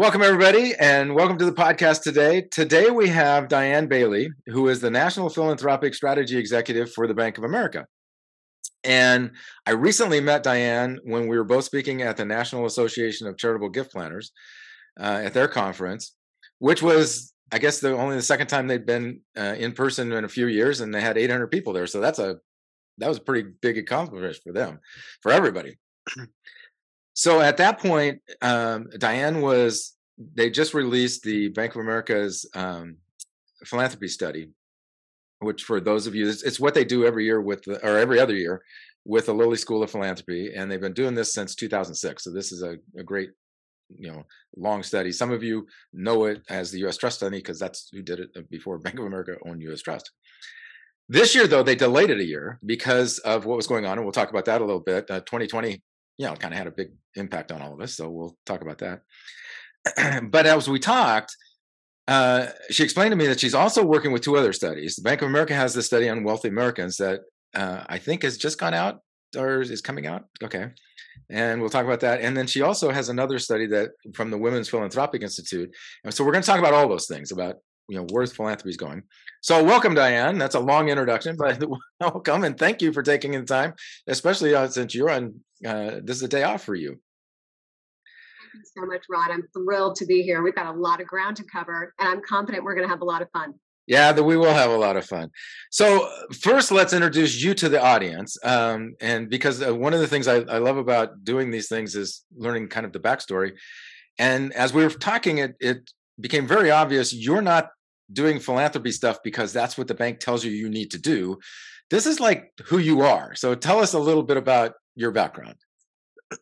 Welcome, everybody, and welcome to the podcast today. Today, we have Dianne Bailey, who is the National Philanthropic Strategy Executive for the Bank of America. And I recently met Dianne when we were both speaking at the National Association of Charitable Gift Planners uh, at their conference, which was, I guess, the only the second time they'd been uh, in person in a few years, and they had 800 people there. So that's a that was a pretty big accomplishment for them, for everybody. So at that point, um, Dianne was they just released the Bank of America's um, philanthropy study, which for those of you, it's, it's, what they do every year with the, or every other year with the Lilly School of Philanthropy, and they've been doing this since 2006. So this is a, a great you know long study some of you know it as the U.S. Trust study because that's who did it before bank of america owned U.S. Trust this year though they delayed it a year because of what was going on and we'll talk about that a little bit uh, 2020 you know kind of had a big impact on all of us so we'll talk about that but as we talked, uh, she explained to me that she's also working with two other studies. The Bank of America has this study on wealthy Americans that uh, I think has just gone out or is coming out. Okay. And we'll talk about that. And then she also has another study that from the Women's Philanthropic Institute. And so we're going to talk about all those things about you know where philanthropy is going. So welcome, Dianne. That's a long introduction, but welcome and thank you for taking the time, especially uh, since you're on. Uh, this is a day off for you Thank you so much, Rod. I'm thrilled to be here. We've got a lot of ground to cover, and I'm confident we're going to have a lot of fun. Yeah, that we will have a lot of fun. So first, let's introduce you to the audience, um, and because uh, one of the things I, I, love about doing these things is learning kind of the backstory. And as we were talking, it it became very obvious you're not doing philanthropy stuff because that's what the bank tells you you need to do. This is like who you are. So tell us a little bit about your background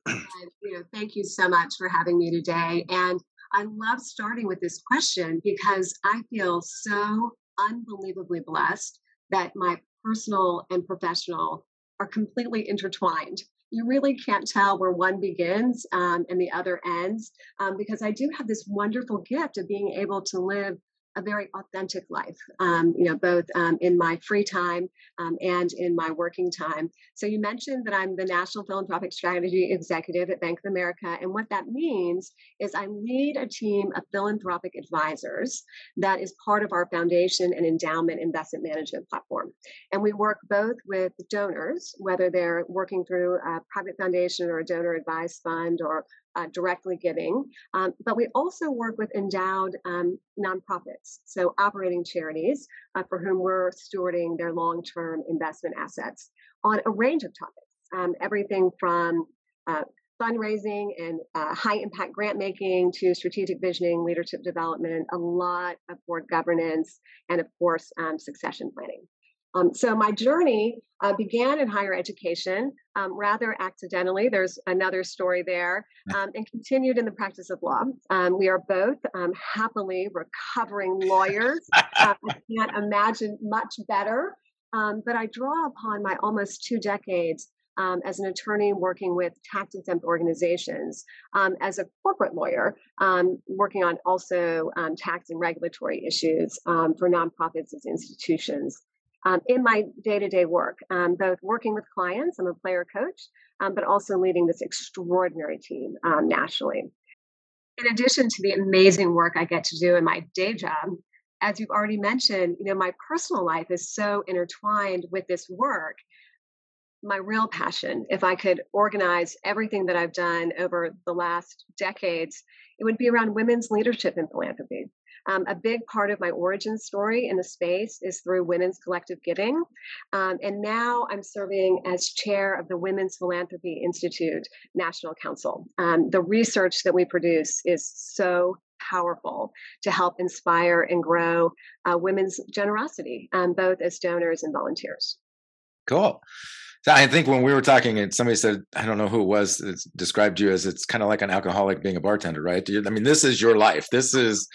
you know, thank you so much for having me today. And I love starting with this question because I feel so unbelievably blessed that my personal and professional are completely intertwined. You really can't tell where one begins um, and the other ends um, because I do have this wonderful gift of being able to live a very authentic life, um, you know, both um, in my free time um, and in my working time. So you mentioned that I'm the National Philanthropic Strategy Executive at Bank of America. And what that means is I lead a team of philanthropic advisors that is part of our foundation and endowment investment management platform. And we work both with donors, whether they're working through a private foundation or a donor advised fund or uh, directly giving. Um, but we also work with endowed um, nonprofits, so operating charities uh, for whom we're stewarding their long term investment assets on a range of topics. Um, everything from uh, fundraising and uh, high impact grant making to strategic visioning, leadership development, a lot of board governance, and of course, um, succession planning. Um, so my journey uh, began in higher education um, rather accidentally. There's another story there, um, and continued in the practice of law. Um, we are both um, happily recovering lawyers. uh, I can't imagine much better. Um, but I draw upon my almost two decades um, as an attorney working with tax exempt organizations, um, as a corporate lawyer um, working on also tax and regulatory issues for nonprofits as institutions um, in my day to day work, um, both working with clients, I'm a player coach, um, but also leading this extraordinary team um, nationally. In addition to the amazing work I get to do in my day job, as you've already mentioned, you know, my personal life is so intertwined with this work. My real passion, if I could organize everything that I've done over the last decades, it would be around women's leadership in philanthropy. Um, a big part of my origin story in the space is through Women's Collective Giving. Um, and now I'm serving as chair of the Women's Philanthropy Institute National Council. Um, the research that we produce is so powerful to help inspire and grow uh, women's generosity, um, both as donors and volunteers. Cool. I think when we were talking, and somebody said, I don't know who it was, it described you as it's kind of like an alcoholic being a bartender, right? I mean, this is your life. This is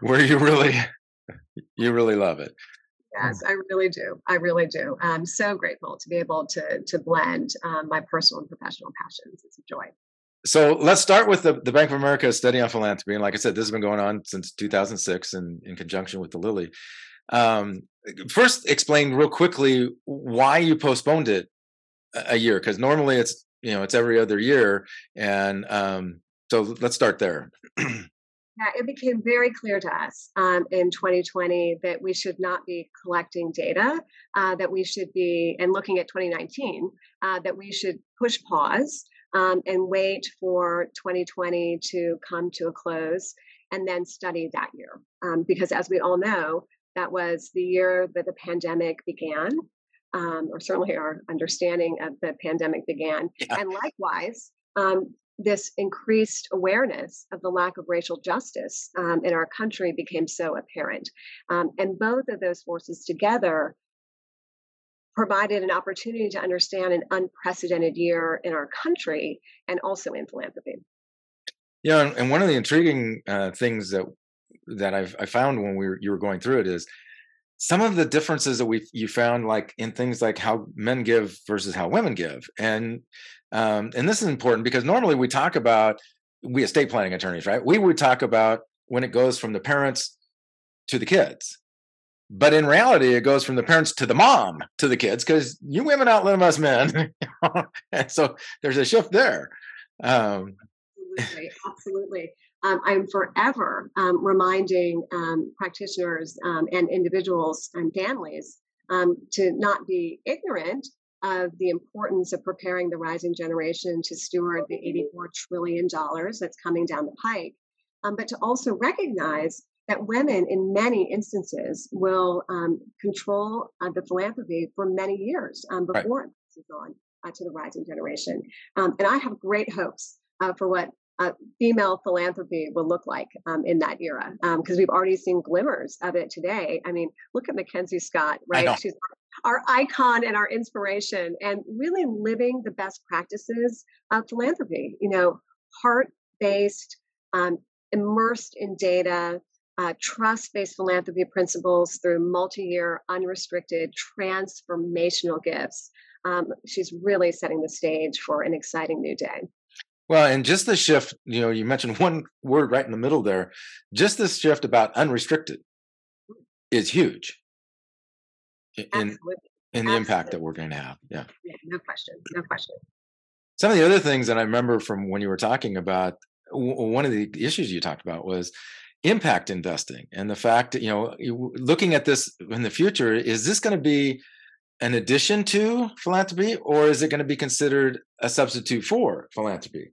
where you really, you really love it. Yes, I really do. I really do. I'm so grateful to be able to to blend um, my personal and professional passions. It's a joy. So let's start with the, the Bank of America study on philanthropy. And like I said, this has been going on since 2006 and in conjunction with the Lilly. Um, first, explain real quickly why you postponed it a year because normally it's you know it's every other year, and um, so let's start there. Yeah, it became very clear to us um, in 2020 that we should not be collecting data, uh, that we should be, and looking at 2019, uh, that we should push pause um, and wait for 2020 to come to a close and then study that year. Um, because as we all know, that was the year that the pandemic began. Um, or certainly our understanding of the pandemic began. Yeah. And likewise, um, this increased awareness of the lack of racial justice um, in our country became so apparent. Um, and both of those forces together provided an opportunity to understand an unprecedented year in our country and also in philanthropy. Yeah, and one of the intriguing uh, things that that I've I found when we were, you were going through it is some of the differences that we you found like in things like how men give versus how women give, and um, and this is important because normally we talk about we estate planning attorneys, right? We would talk about when it goes from the parents to the kids. But in reality, it goes from the parents to the mom to the kids because you women outlive us men. and so there's a shift there. Um, absolutely. Absolutely. Um, I'm forever um, reminding um, practitioners um, and individuals and families um, to not be ignorant of the importance of preparing the rising generation to steward the $84 trillion that's coming down the pike, um, but to also recognize that women, in many instances, will um, control uh, the philanthropy for many years um, before right. it passes on uh, to the rising generation. Um, and I have great hopes uh, for what uh, female philanthropy will look like um, in that era because um, we've already seen glimmers of it today. I mean, look at Mackenzie Scott, right? She's our icon and our inspiration and really living the best practices of philanthropy you know heart-based um, immersed in data uh, trust-based philanthropy principles through multi-year unrestricted transformational gifts um, she's really setting the stage for an exciting new day well, and just the shift, you know, you mentioned one word right in the middle there. Just this shift about unrestricted is huge in in the impact that we're going to have. Yeah. Yeah, no question, no question. Some of the other things that I remember from when you were talking about one of the issues you talked about was impact investing and the fact that you know looking at this in the future is this going to be an addition to philanthropy or is it going to be considered a substitute for philanthropy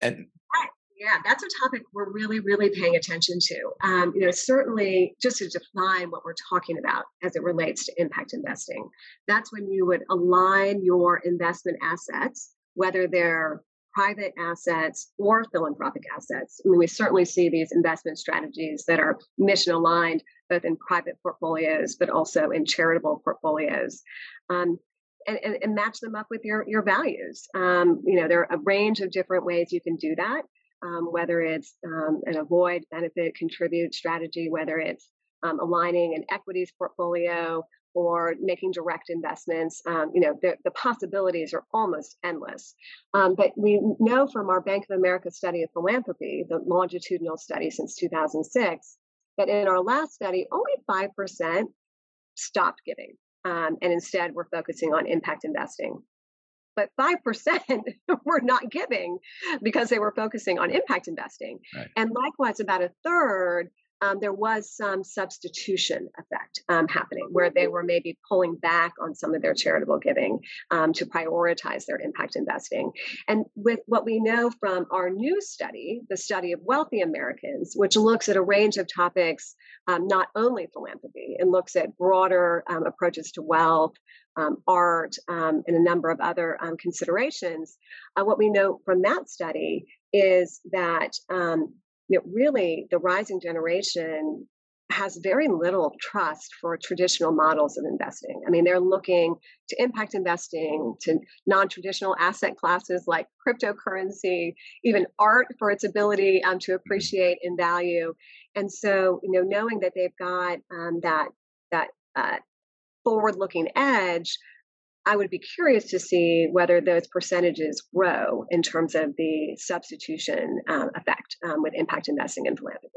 and yeah, that's a topic we're really, really paying attention to. Um, you know, certainly just to define what we're talking about as it relates to impact investing. That's when you would align your investment assets, whether they're private assets or philanthropic assets. I mean, we certainly see these investment strategies that are mission aligned, both in private portfolios, but also in charitable portfolios. Um, and, and, and, match them up with your, your values. Um, you know, there are a range of different ways you can do that um, whether it's um, an avoid, benefit, contribute strategy, whether it's um, aligning an equities portfolio or making direct investments. Um, you know, the, the, possibilities are almost endless. Um, but we know from our Bank of America study of philanthropy, the longitudinal study since 2006, that in our last study, only 5% stopped giving. Um, and instead, we're focusing on impact investing but 5% were not giving because they were focusing on impact investing. Right. And likewise, about a third um, there was some substitution effect um, happening where they were maybe pulling back on some of their charitable giving um, to prioritize their impact investing. And with what we know from our new study, the study of wealthy Americans, which looks at a range of topics, um, not only philanthropy, and looks at broader um, approaches to wealth, um, art, and a number of other considerations, uh, what we know from that study is that um, you know, really the rising generation has very little trust for traditional models of investing. I mean, they're looking to impact investing, to non traditional asset classes like cryptocurrency, even art for its ability um, to mm-hmm. appreciate in value. And so, you know, knowing that they've got um, that, that uh, forward looking edge, I would be curious to see whether those percentages grow in terms of the substitution um, effect um, with impact investing and philanthropy.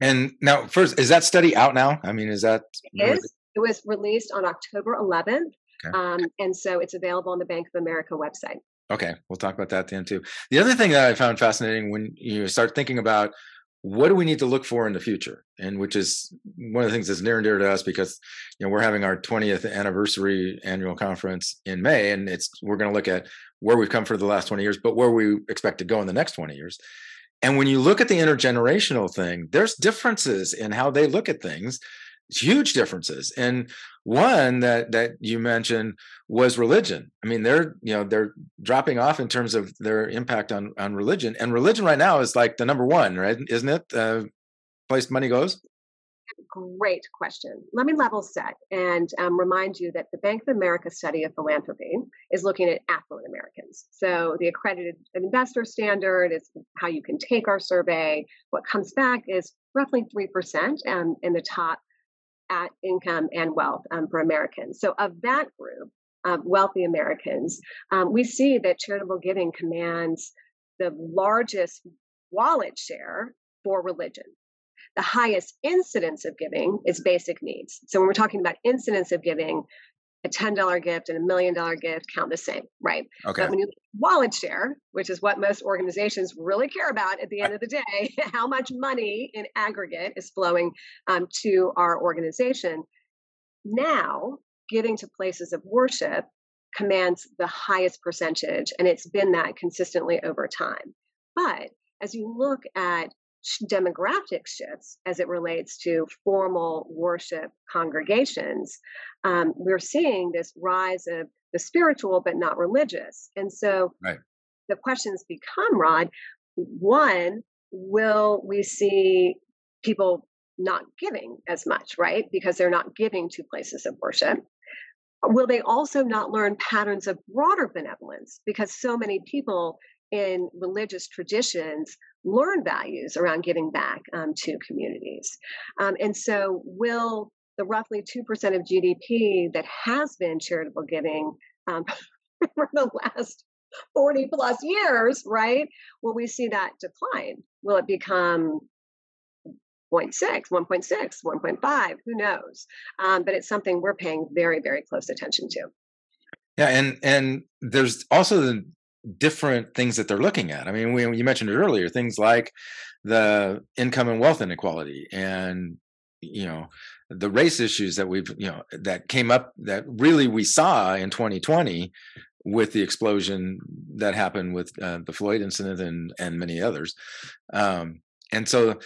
And now, first, is that study out now? I mean, is that? It is. It was released on October 11th. Okay. Um, and so it's available on the Bank of America website. Okay, we'll talk about that then too. The other thing that I found fascinating when you start thinking about what do we need to look for in the future? And which is one of the things that's near and dear to us because you know we're having our 20th anniversary annual conference in may and it's we're going to look at where we've come for the last 20 years but where we expect to go in the next 20 years. And when you look at the intergenerational thing there's differences in how they look at things huge differences. And one that that you mentioned was religion. I mean they're you know they're dropping off in terms of their impact on on religion and religion right now is like the number one right isn't it? Uh place money goes? Great question. Let me level set and um, remind you that the bank of america study of philanthropy is looking at affluent americans. So the accredited investor standard is how you can take our survey. What comes back is roughly 3% um, in the top at income and wealth um, for Americans. So, of that group of wealthy Americans, um, we see that charitable giving commands the largest wallet share for religion. The highest incidence of giving is basic needs. So, when we're talking about incidence of giving, a $10 gift and a million dollar gift count the same, right? Okay. But when you wallet share, which is what most organizations really care about at the end of the day, how much money in aggregate is flowing um, to our organization. Now, giving to places of worship commands the highest percentage, and it's been that consistently over time. But as you look at demographic shifts as it relates to formal worship congregations, um, we're seeing this rise of the spiritual but not religious. And so right. the questions become, Rod, one, will we see people not giving as much, right? Because they're not giving to places of worship. Will they also not learn patterns of broader benevolence? Because so many people in religious traditions learn values around giving back um, to communities. Um, and so, will the roughly 2% of GDP that has been charitable giving um, for the last 40 plus years, right? Will we see that decline? Will it become 0.6, 1.6, 1.5? Who knows? Um, but it's something we're paying very, very close attention to. Yeah, and and there's also the different things that they're looking at. I mean, we, you mentioned it earlier, things like the income and wealth inequality and you know the race issues that we've you know that came up that really we saw in 2020 with the explosion that happened with uh, the Floyd incident and and many others. Um, and so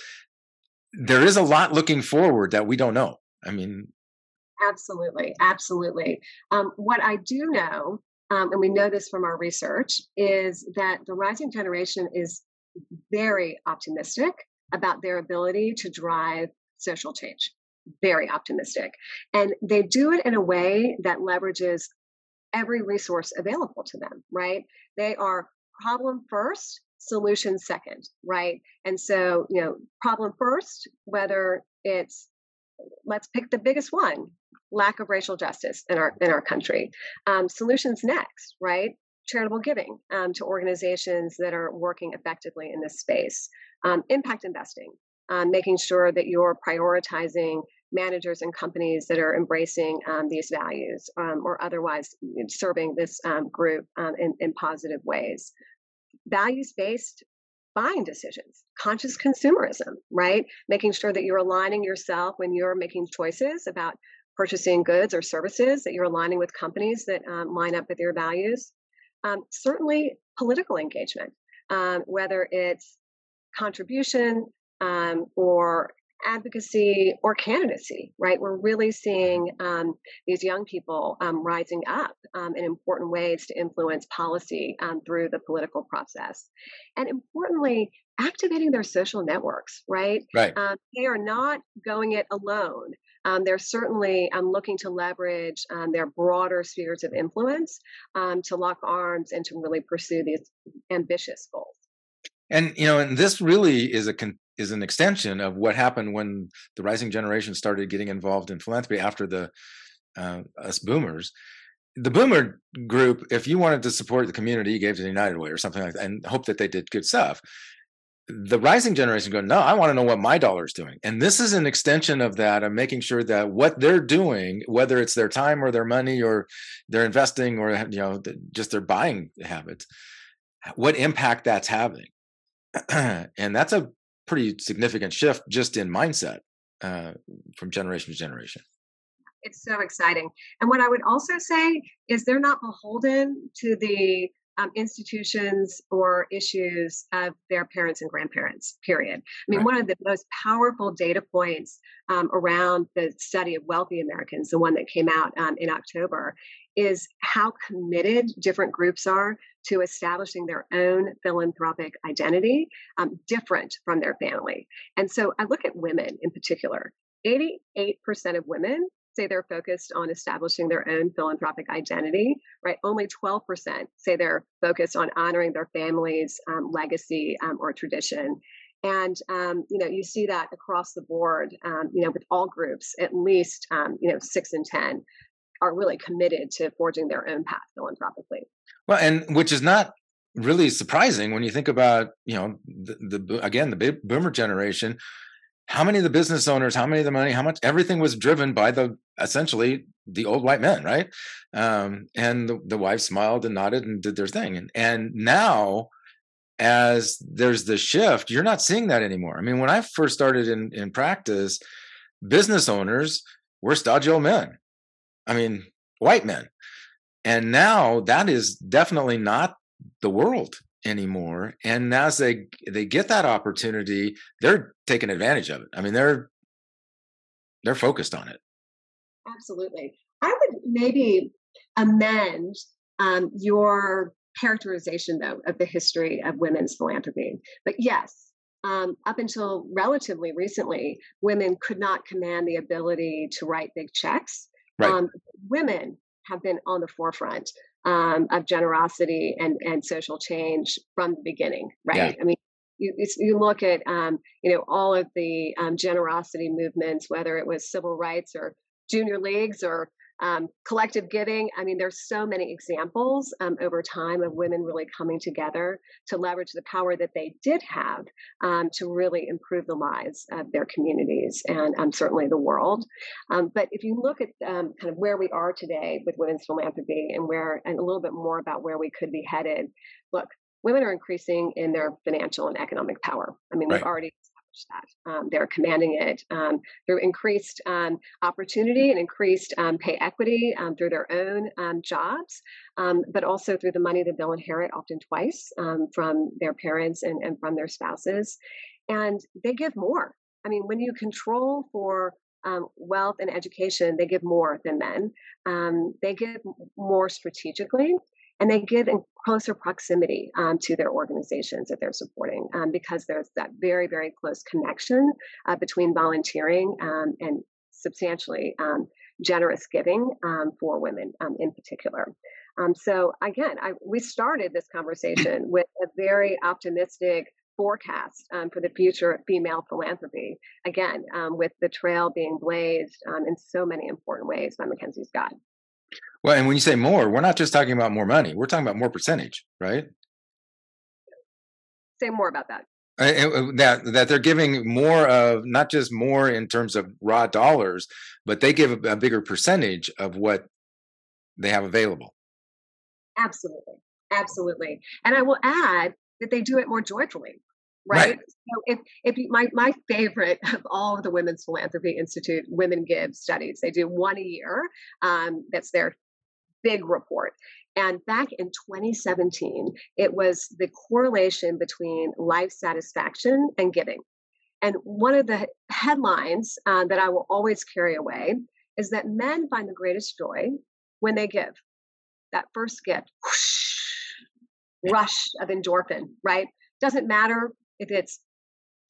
there is a lot looking forward that we don't know. I mean, absolutely, absolutely. Um, what I do know um, and we know this from our research, is that the rising generation is very optimistic about their ability to drive social change. Very optimistic. And they do it in a way that leverages every resource available to them, right? They are problem first, solution second, right? And so, you know, problem first, whether it's let's pick the biggest one lack of racial justice in our in our country. Um, solutions next, right? Charitable giving um, to organizations that are working effectively in this space. Um, impact investing, um, making sure that you're prioritizing managers and companies that are embracing um, these values um, or otherwise serving this group in, in positive ways. Values based buying decisions, conscious consumerism, right? Making sure that you're aligning yourself when you're making choices about purchasing goods or services, that you're aligning with companies that um, line up with your values. Um, certainly, political engagement, um, whether it's contribution um, or advocacy or candidacy, right? We're really seeing um, these young people um, rising up um, in important ways to influence policy um, through the political process. And importantly, activating their social networks, right? Right. Um, they are not going it alone um, they're certainly um, looking to leverage um, their broader spheres of influence um, to lock arms and to really pursue these ambitious goals. And you know, and this really is a con- is an extension of what happened when the rising generation started getting involved in philanthropy after the uh, us boomers. The boomer group, if you wanted to support the community, you gave to the United Way or something like that, and hope that they did good stuff the rising generation go, no, I want to know what my dollar is doing. And this is an extension of that I'm making sure that what they're doing, whether it's their time or their money or their investing or you know just their buying habits, what impact that's having. and that's a pretty significant shift just in mindset uh, from generation to generation. It's so exciting. And what I would also say is they're not beholden to the um, institutions or issues of their parents and grandparents, period. I mean, right. one of the most powerful data points um, around the study of wealthy Americans, the one that came out um, in October, is how committed different groups are to establishing their own philanthropic identity, um, different from their family. And so I look at women in particular. 88% of women say they're focused on establishing their own philanthropic identity, right? Only 12% say they're focused on honoring their family's um, legacy um, or tradition. And um, you know, you see that across the board. Um, you know, with all groups, at least um, you know six and ten are really committed to forging their own path philanthropically. Well, and which is not really surprising when you think about you know the, the again the boomer generation how many of the business owners, how many of the money, how much, everything was driven by the essentially the old white men, right? Um, and the, the wife smiled and nodded and did their thing. And, and now, as there's the shift, you're not seeing that anymore. I mean, when I first started in, in practice, business owners were stodgy old men. I mean, white men. And now that is definitely not the world anymore and as they they get that opportunity they're taking advantage of it. I mean they're they're focused on it. Absolutely. I would maybe amend um, your characterization though of the history of women's philanthropy. But yes um, up until relatively recently women could not command the ability to write big checks. Right. um, women have been on the forefront um, of generosity and, and social change from the beginning, right? Yeah. I mean, you, you look at um, you know all of the um, generosity movements, whether it was civil rights or junior leagues or um, collective giving. I mean, there's so many examples um, over time of women really coming together to leverage the power that they did have um, to really improve the lives of their communities and um, certainly the world. Um, but if you look at um, kind of where we are today with women's philanthropy and where, and a little bit more about where we could be headed, look, women are increasing in their financial and economic power. I mean, right. we've already that. Um, they're commanding it um, through increased um, opportunity and increased um, pay equity um, through their own jobs, but also through the money that they'll inherit often twice from their parents and, and from their spouses. And they give more. I mean, when you control for um, wealth and education, they give more than men. Um, they give more strategically and they give in closer proximity um, to their organizations that they're supporting um, because there's that very very close connection uh, between volunteering um, and substantially um, generous giving um, for women um, in particular so again I, we started this conversation with a very optimistic forecast um, for the future of female philanthropy. Again, um, with the trail being blazed um, in so many important ways by Mackenzie Scott. Well, and when you say more, we're not just talking about more money. We're talking about more percentage, right? Say more about that. Uh, that that they're giving more of not just more in terms of raw dollars, but they give a, a bigger percentage of what they have available. Absolutely, absolutely. And I will add that they do it more joyfully right? right? So if if you, my my favorite of all of the Women's Philanthropy Institute Women Give studies, they do one a year. Um, that's their big report. And back in 2017, it was the correlation between life satisfaction and giving. And one of the headlines uh, that I will always carry away is that men find the greatest joy when they give. That first gift, whoosh, rush of endorphin, right? Doesn't matter if it's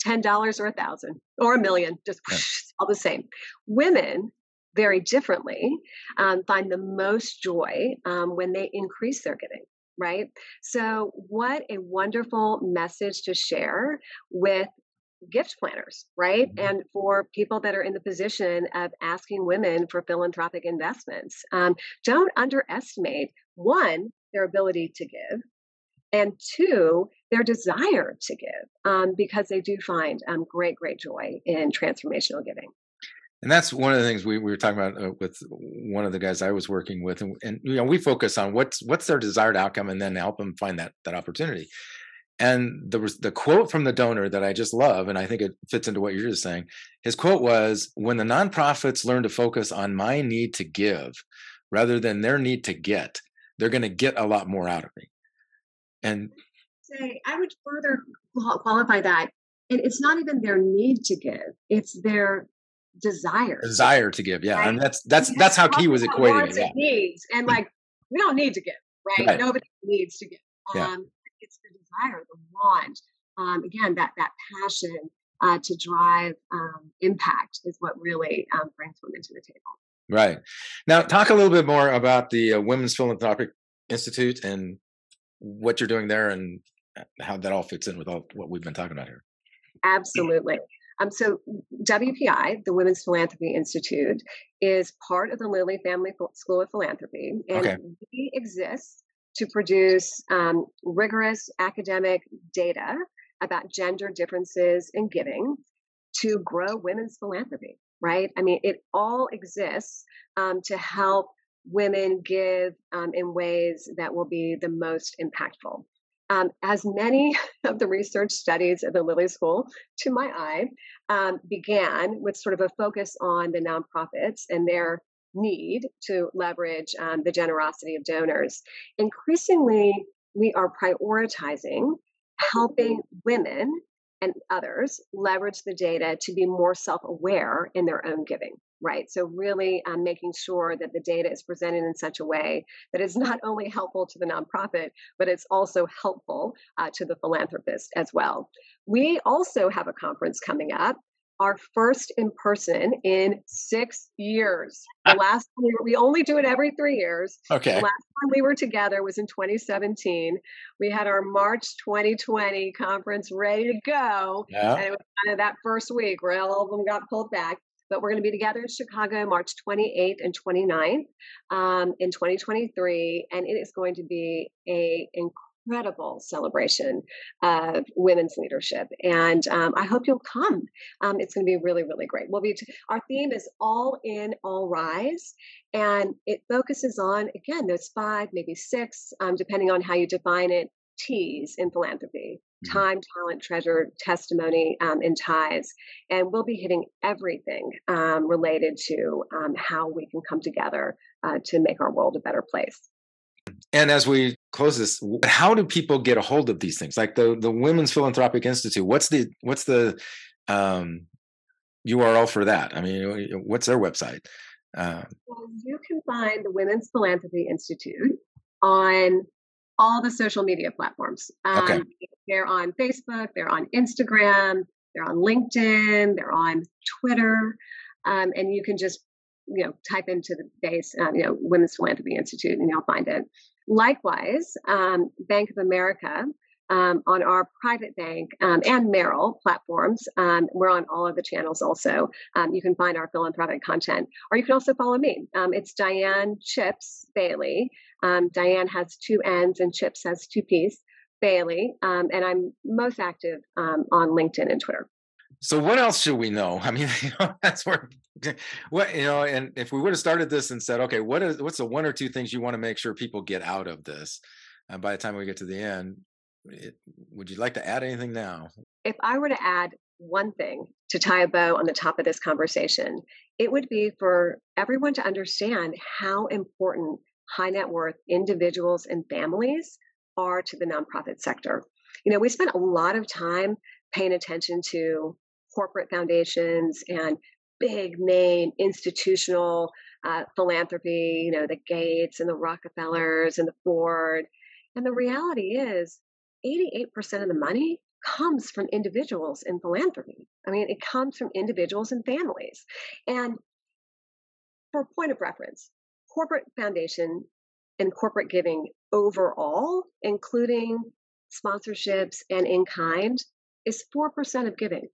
$10 or a thousand or a million, just whoosh, all the same. Women very differently um, find the most joy um, when they increase their giving right so what a wonderful message to share with gift planners right mm-hmm. and for people that are in the position of asking women for philanthropic investments um, don't underestimate one their ability to give and two, their desire to give, um, because they do find um, great, great joy in transformational giving. And that's one of the things we, we were talking about uh, with one of the guys I was working with, and, and, you know we focus on what's what's their desired outcome, and then help them find that that opportunity. And there was the quote from the donor that I just love, and I think it fits into what you're just saying. His quote was, "When the nonprofits learn to focus on my need to give rather than their need to get, they're going to get a lot more out of me." And say I would further qualify that. And it's not even their need to give; it's their desire desire to give yeah right? and that's that's that's how he was equating it yeah. needs and mm. like we don't need to give right, right. nobody needs to give um, yeah. it's the desire the want um, again that that passion uh, to drive um, impact is what really um, brings women to the table right now talk a little bit more about the uh, women's philanthropic institute and what you're doing there and uh, how that all fits in with all what we've been talking about here absolutely um, so WPI, the Women's Philanthropy Institute, is part of the Lilly Family School of Philanthropy, and okay. we exist to produce um, rigorous academic data about gender differences in giving to grow women's philanthropy. Right? I mean, it all exists um, to help women give um, in ways that will be the most impactful. Um, as many of the research studies at the Lilly School, to my eye, um, began with sort of a focus on the nonprofits and their need to leverage um, the generosity of donors. Increasingly, we are prioritizing helping women and others leverage the data to be more self aware in their own giving right? So, really um, making sure that the data is presented in such a way that is not only helpful to the nonprofit, but it's also helpful uh, to the philanthropist as well. We also have a conference coming up. Our first in person in six years. The last we, we only do it every three years. Okay. The last time we were together was in 2017. We had our March 2020 conference ready to go. Yeah. And it was kind of that first week where all of them got pulled back but we're going to be together in Chicago March 28th and 29th um, in 2023, and it is going to be a incredible celebration of women's leadership. And um, I hope you'll come. Um, it's going to be really, really great. We'll be t- our theme is all in, all rise, and it focuses on again those five, maybe six, um, depending on how you define it, T's in philanthropy mm-hmm. time, talent, treasure, testimony, um, and ties. And we'll be hitting everything um, related to um, how we can come together uh, to make our world a better place. And as we close this, how do people get a hold of these things? Like the the Women's Philanthropic Institute. What's the what's the um, URL for that? I mean, what's their website? Uh, well, you can find the Women's Philanthropy Institute on all the social media platforms. Um, okay. They're on Facebook, they're on Instagram, they're on LinkedIn, they're on Twitter, um, and you can just you know type into the base, um, you know, Women's Philanthropy Institute, and you'll find it. Likewise, um, Bank of America. Um, on our private bank um, and Merrill platforms. Um, we're on all of the channels also. Um, you can find our philanthropic content, or you can also follow me. Um, it's Dianne Chipps Bailey. Um, Dianne has two N's and Chipps has two P's, Bailey. And I'm most active on LinkedIn and Twitter. So what else should we know? I mean, you know, that's where what you know, and if we would have started this and said, okay, what is what's the one or two things you want to make sure people get out of this? And by the time we get to the end, it, would you like to add anything now? If I were to add one thing to tie a bow on the top of this conversation, it would be for everyone to understand how important high net worth individuals and families are to the nonprofit sector. You know, we spent a lot of time paying attention to corporate foundations and big name institutional uh, philanthropy, you know, the Gates and the Rockefellers and the Ford. And the reality is 88% of the money comes from individuals in philanthropy. I mean, it comes from individuals and families. And for a point of reference, corporate foundation and corporate giving overall, including sponsorships and in kind, is 4% of giving.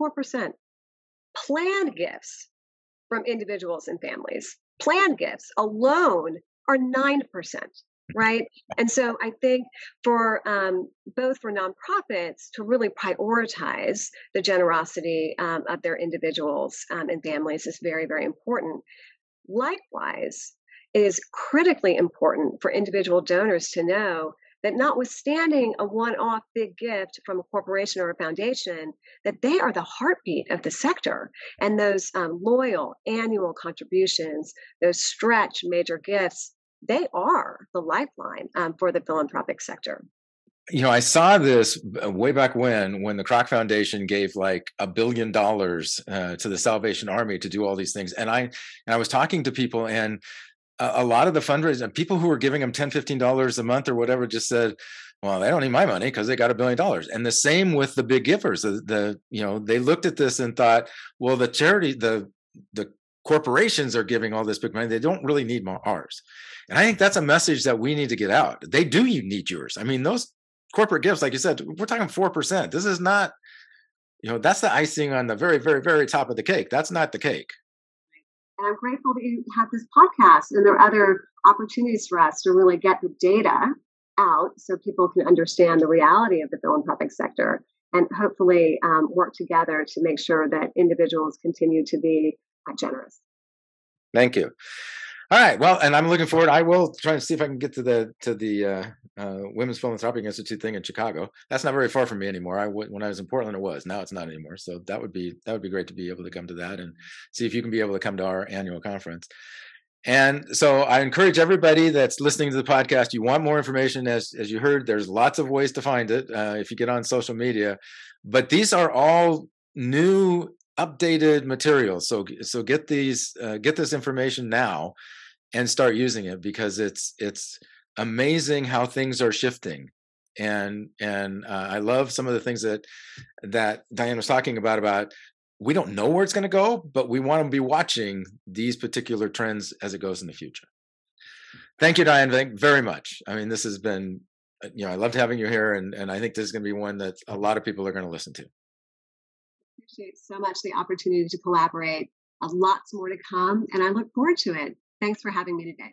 4%. Planned gifts from individuals and families, planned gifts alone are 9%. Right? and so I think for um, both for nonprofits to really prioritize the generosity um, of their individuals um, and families is very, very important. Likewise, it is critically important for individual donors to know that notwithstanding a one-off big gift from a corporation or a foundation that they are the heartbeat of the sector and those um, loyal annual contributions those stretch major gifts they are the lifeline um, for the philanthropic sector. You know i saw this uh, way back when when the kroc foundation gave like a billion dollars uh, to the salvation army to do all these things and i and i was talking to people and a, a lot of the fundraising people who were giving them 10 15 dollars a month or whatever just said well they don't need my money because they got a billion dollars and the same with the big givers the, the you know they looked at this and thought well the charity the the corporations are giving all this big money they don't really need ours. And i think that's a message that we need to get out. They do need yours. I mean those corporate gifts like you said we're talking 4% this is not you know that's the icing on the very very very top of the cake. That's not the cake. And I'm grateful that you have this podcast and there are other opportunities for us to really get the data out so people can understand the reality of the philanthropic sector and hopefully um, work together to make sure that individuals continue to be generous. Thank you. All right. Well, and I'm looking forward. I will try and see if I can get to the to the uh, uh, Women's Philanthropic Institute thing in Chicago. That's not very far from me anymore. I when I was in Portland, it was. Now it's not anymore. So that would be that would be great to be able to come to that and see if you can be able to come to our annual conference. And so I encourage everybody that's listening to the podcast. You want more information, as as you heard. There's lots of ways to find it uh, if you get on social media, but these are all new updated materials. So so get these uh, get this information now and start using it because it's it's amazing how things are shifting and and uh, I love some of the things that that Dianne was talking about about we don't know where it's going to go, but we want to be watching these particular trends as it goes in the future. Thank you, Dianne, thank very much. I mean, this has been, uh, you know, I loved having you here, and and I think this is going to be one that a lot of people are going to listen to appreciate so much the opportunity to collaborate. lots more to come, and I look forward to it. Thanks for having me today.